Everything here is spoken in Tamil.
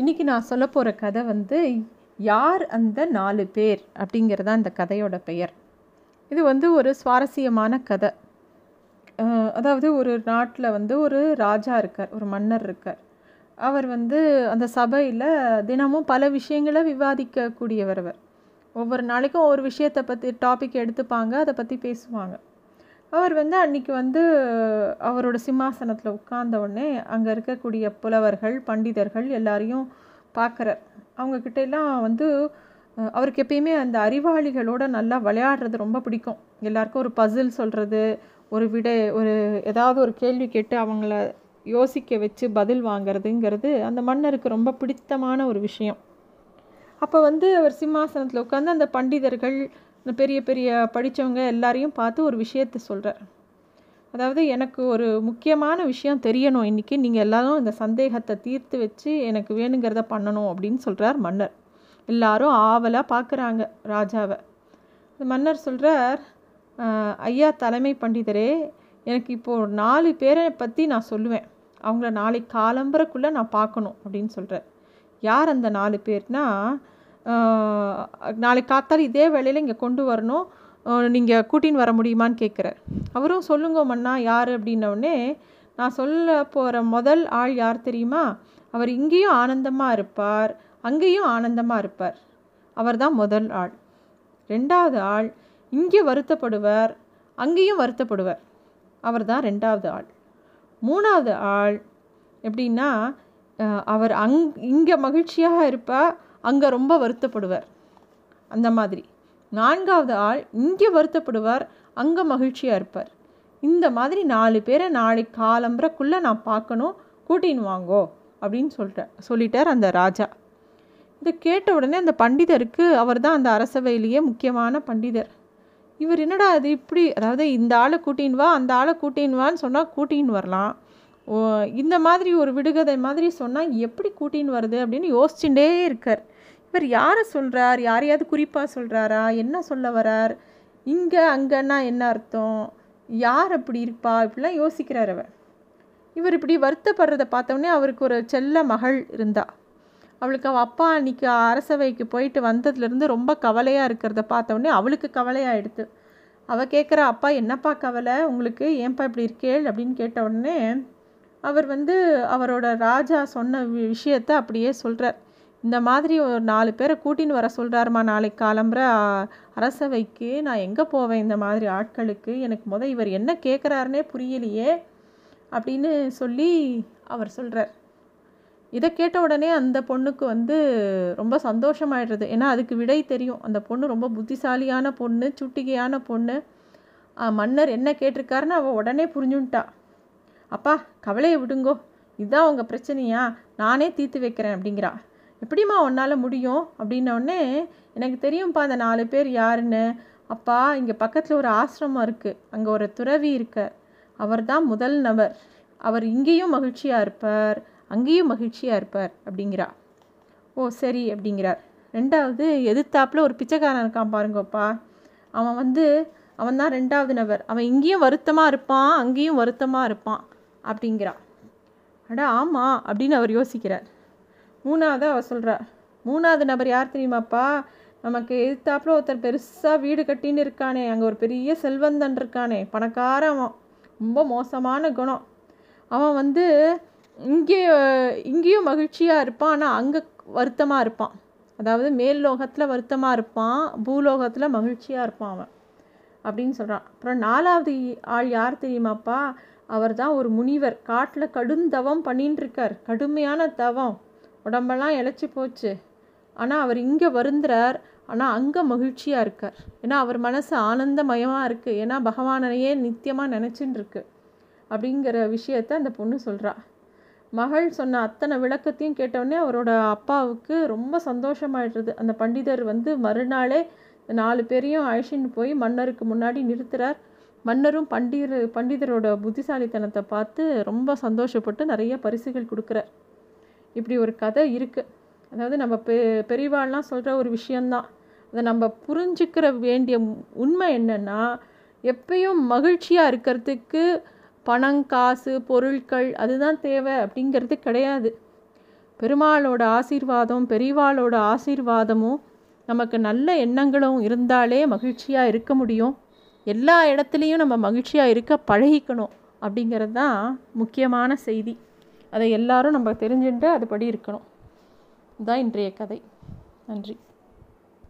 இன்றைக்கி நான் சொல்ல போகிற கதை வந்து யார் அந்த நாலு பேர் அப்படிங்கிறதா இந்த கதையோட பெயர். இது வந்து ஒரு சுவாரஸ்யமான கதை. அதாவது ஒரு நாட்டில் வந்து ஒரு ராஜா இருக்கார் ஒரு மன்னர் இருக்கார். அவர் வந்து அந்த சபையில் தினமும் பல விஷயங்களை விவாதிக்கக்கூடியவர் அவர். ஒவ்வொரு நாளைக்கும் ஒவ்வொரு விஷயத்தை பற்றி டாபிக் எடுத்துப்பாங்க அதை பற்றி பேசுவாங்க. அவர் வந்து அன்னைக்கு வந்து அவரோட சிம்மாசனத்தில் உட்கார்ந்தவுடனே அங்கே இருக்கக்கூடிய புலவர்கள் பண்டிதர்கள் எல்லாரையும் பார்க்குறார். அவங்கக்கிட்ட எல்லாம் வந்து அவருக்கு எப்பயுமே அந்த அறிவாளிகளோட நல்லா விளையாடுறது ரொம்ப பிடிக்கும். எல்லாருக்கும் ஒரு பசில் சொல்கிறது ஒரு விடை ஒரு ஏதாவது ஒரு கேள்வி கேட்டு அவங்கள யோசிக்க வச்சு பதில் வாங்குறதுங்கிறது அந்த மன்னருக்கு ரொம்ப பிடித்தமான ஒரு விஷயம். அப்போ வந்து அவர் சிம்மாசனத்தில் உட்காந்து அந்த பண்டிதர்கள் பெரிய பெரிய படித்தவங்க எல்லாரையும் பார்த்து ஒரு விஷயத்த சொல்கிறார் அதாவது எனக்கு ஒரு முக்கியமான விஷயம் தெரியணும். இன்றைக்கி நீங்கள் எல்லாரும் இந்த சந்தேகத்தை தீர்த்து வச்சு எனக்கு வேணுங்கிறத பண்ணணும் அப்படின்னு சொல்கிறார் மன்னர். எல்லாரும் ஆவலாக பார்க்குறாங்க ராஜாவை. மன்னர் சொல்கிறார் ஐயா தலைமை பண்டிதரே எனக்கு இப்போது நாலு பேரை பற்றி நான் சொல்லுவேன். அவங்கள நாளைக்கு காலம்பரக்குள்ளே நான் பார்க்கணும் அப்படின்னு சொல்கிறார் யார் அந்த நாலு பேர்னா நாளைக்கு காத்தார் இதே வேளையில் இங்கே கொண்டு வரணும். நீங்கள் கூட்டின்னு வர முடியுமான்னு கேட்குறார் அவரும் சொல்லுங்க மன்னா யார் அப்படின்னோடனே நான் சொல்ல போகிற முதல் ஆள் யார் தெரியுமா? அவர் இங்கேயும் ஆனந்தமாக இருப்பார் அங்கேயும் ஆனந்தமாக இருப்பார். அவர் தான் முதல் ஆள். ரெண்டாவது ஆள் இங்கே வருத்தப்படுவார் அங்கேயும் வருத்தப்படுவார். அவர் தான் ரெண்டாவது ஆள். மூணாவது ஆள் எப்படின்னா அவர் அங் இங்கே மகிழ்ச்சியாக இருப்பார் அங்கே ரொம்ப வருத்தப்படுவார். அந்த மாதிரி. நான்காவது ஆள் இங்கே வருத்தப்படுவார் அங்கே மகிழ்ச்சியாக இருப்பார். இந்த மாதிரி நாலு பேரை நாளைக்கு காலம்புறக்குள்ளே நான் பார்க்கணும் கூட்டின்னு வாங்கோ அப்படின்னு சொல்லிட்டார் சொல்லிட்டார் அந்த ராஜா. இதை கேட்ட உடனே அந்த பண்டிதருக்கு அவர் தான் அந்த அரசவையிலேயே முக்கியமான பண்டிதர். இவர் என்னடா அது இப்படி அதாவது இந்த ஆளை கூட்டின்னு வா அந்த ஆளை கூட்டின்னு வான்னு சொன்னால் கூட்டின்னு வரலாம். ஓ இந்த மாதிரி ஒரு விடுகதை மாதிரி சொன்னால் எப்படி கூட்டின்னு வருது அப்படின்னு யோசிச்சுட்டே இருக்கார். இவர் யாரை சொல்கிறார் யாரையாவது குறிப்பாக சொல்கிறாரா என்ன சொல்ல வரார்? இங்கே அங்கன்னா என்ன அர்த்தம்? யார் அப்படி இருப்பா? இப்படிலாம் யோசிக்கிறார் அவர். இவர் இப்படி வருத்தப்படுறத பார்த்தோன்னே அவருக்கு ஒரு செல்ல மகள் இருந்தா. அவளுக்கு அவள் அப்பா அன்னைக்கு அரசவைக்கு போயிட்டு வந்ததுலேருந்து ரொம்ப கவலையாக இருக்கிறத பார்த்தோன்னே அவளுக்கு கவலையாயிடுது அவள் கேட்குற அப்பா என்னப்பா கவலை? உங்களுக்கு ஏன்பா இப்படி இருக்கேள்? அப்படின்னு கேட்ட உடனே அவர் வந்து அவரோட ராஜா சொன்ன வி- அப்படியே சொல்கிறார் இந்த மாதிரி ஒரு நாலு பேரை கூட்டின்னு வர சொல்கிறாருமா நாளைக்கு காலம்புற அரசவைக்கு நான் எங்கே போவேன் இந்த மாதிரி ஆட்களுக்கு? எனக்கு முத இவர் என்ன கேட்குறாருனே புரியலையே அப்படின்னு சொல்லி அவர் சொல்கிறார் இதை கேட்ட உடனே அந்த பொண்ணுக்கு வந்து ரொம்ப சந்தோஷமாயிடுறது. ஏன்னா அதுக்கு விடை தெரியும். அந்த பொண்ணு ரொம்ப புத்திசாலியான பொண்ணு சுட்டிகையான பொண்ணு. மன்னர் என்ன கேட்டிருக்காருன்னு அவள் உடனே புரிஞ்சுன்ட்டா. அப்பா கவலையை விடுங்கோ. இதுதான் உங்கள் பிரச்சனையா? நானே தீர்த்து வைக்கிறேன் அப்படிங்கிறா. எப்படிம்மா உன்னால் முடியும்? அப்படின்னோடனே எனக்கு தெரியும்ப்பா அந்த நாலு பேர் யாருன்னு. அப்பா இங்கே பக்கத்தில் ஒரு ஆசிரமம் இருக்குது அங்கே ஒரு துறவி இருக்கார். அவர் தான் முதல் நபர். அவர் இங்கேயும் மகிழ்ச்சியாக இருப்பார். அங்கேயும் மகிழ்ச்சியாக இருப்பார். அப்படிங்கிறா. ஓ சரி அப்படிங்கிறார். ரெண்டாவது எதிர்த்தாப்புல ஒரு பிச்சைக்காரன் இருக்கான் பாருங்கப்பா. அவன் வந்து அவன் தான் ரெண்டாவது நபர். அவன் இங்கேயும் வருத்தமாக இருப்பான் அங்கேயும் வருத்தமாக இருப்பான். அப்படிங்கிறா. அட ஆமாம் அப்படின்னு அவர் யோசிக்கிறார். மூணாவது அவள் சொல்கிறா மூணாவது நபர் யார் தெரியுமாப்பா? நமக்கு எதிர்த்தாப்புல ஒருத்தர் பெருசாக வீடு கட்டின்னு இருக்கானே. அங்கே ஒரு பெரிய செல்வந்தன் இருக்கானே. பணக்காரன் அவன். ரொம்ப மோசமான குணம். அவன் வந்து இங்கே இங்கேயும் மகிழ்ச்சியாக இருப்பான். ஆனால் அங்கே வருத்தமாக இருப்பான். அதாவது மேல் லோகத்தில் வருத்தமாக இருப்பான். பூலோகத்தில் மகிழ்ச்சியாக இருப்பான் அவன். அப்படின்னு சொல்கிறான் அப்புறம் நாலாவது ஆள் யார் தெரியுமாப்பா? அவர் தான் ஒரு முனிவர். காட்டில் கடுந்தவம் பண்ணின்னு இருக்கார். கடுமையான தவம். உடம்பெல்லாம் இழைச்சி போச்சு. ஆனால் அவர் இங்கே வருந்துறார் ஆனால் அங்கே மகிழ்ச்சியாக இருக்கார். ஏன்னா அவர் மனசு ஆனந்தமயமாக இருக்குது ஏன்னா பகவானையே நித்தியமாக நினச்சின்னு இருக்கு அப்படிங்கிற விஷயத்த அந்த பொண்ணு சொல்கிறா மகள் சொன்ன அத்தனை விளக்கத்தையும் கேட்டவுடனே அவரோட அப்பாவுக்கு ரொம்ப சந்தோஷமாயிடுறது. அந்த பண்டிதர் வந்து மறுநாளே நாலு பேரையும் அழைச்சின்னு போய் மன்னருக்கு முன்னாடி நிறுத்துறார். மன்னரும் பண்டிதர் பண்டிதரோட புத்திசாலித்தனத்தை பார்த்து ரொம்ப சந்தோஷப்பட்டு நிறைய பரிசுகள் கொடுக்குறார். இப்படி ஒரு கதை இருக்குது அதாவது நம்ம பெ பெரியவாள்லாம் சொல்கிற ஒரு விஷயந்தான் அதை நம்ம புரிஞ்சுக்கிற வேண்டிய உண்மை என்னென்னா எப்பயும் மகிழ்ச்சியாக இருக்கிறதுக்கு பணம் காசு பொருட்கள் அதுதான் தேவை அப்படிங்கிறது கிடையாது. பெருமாளோட ஆசீர்வாதம் பெரியவாளோட ஆசீர்வாதமும் நமக்கு நல்ல எண்ணங்களும் இருந்தாலே மகிழ்ச்சியாக இருக்க முடியும். எல்லா இடத்துலையும் நம்ம மகிழ்ச்சியாக இருக்க பழகிக்கணும் அப்படிங்கிறது தான் முக்கியமான செய்தி. அதை எல்லாரும் நம்ம தெரிஞ்சுட்டு அதுபடி இருக்கணும். இதுதான் இன்றைய கதை. நன்றி.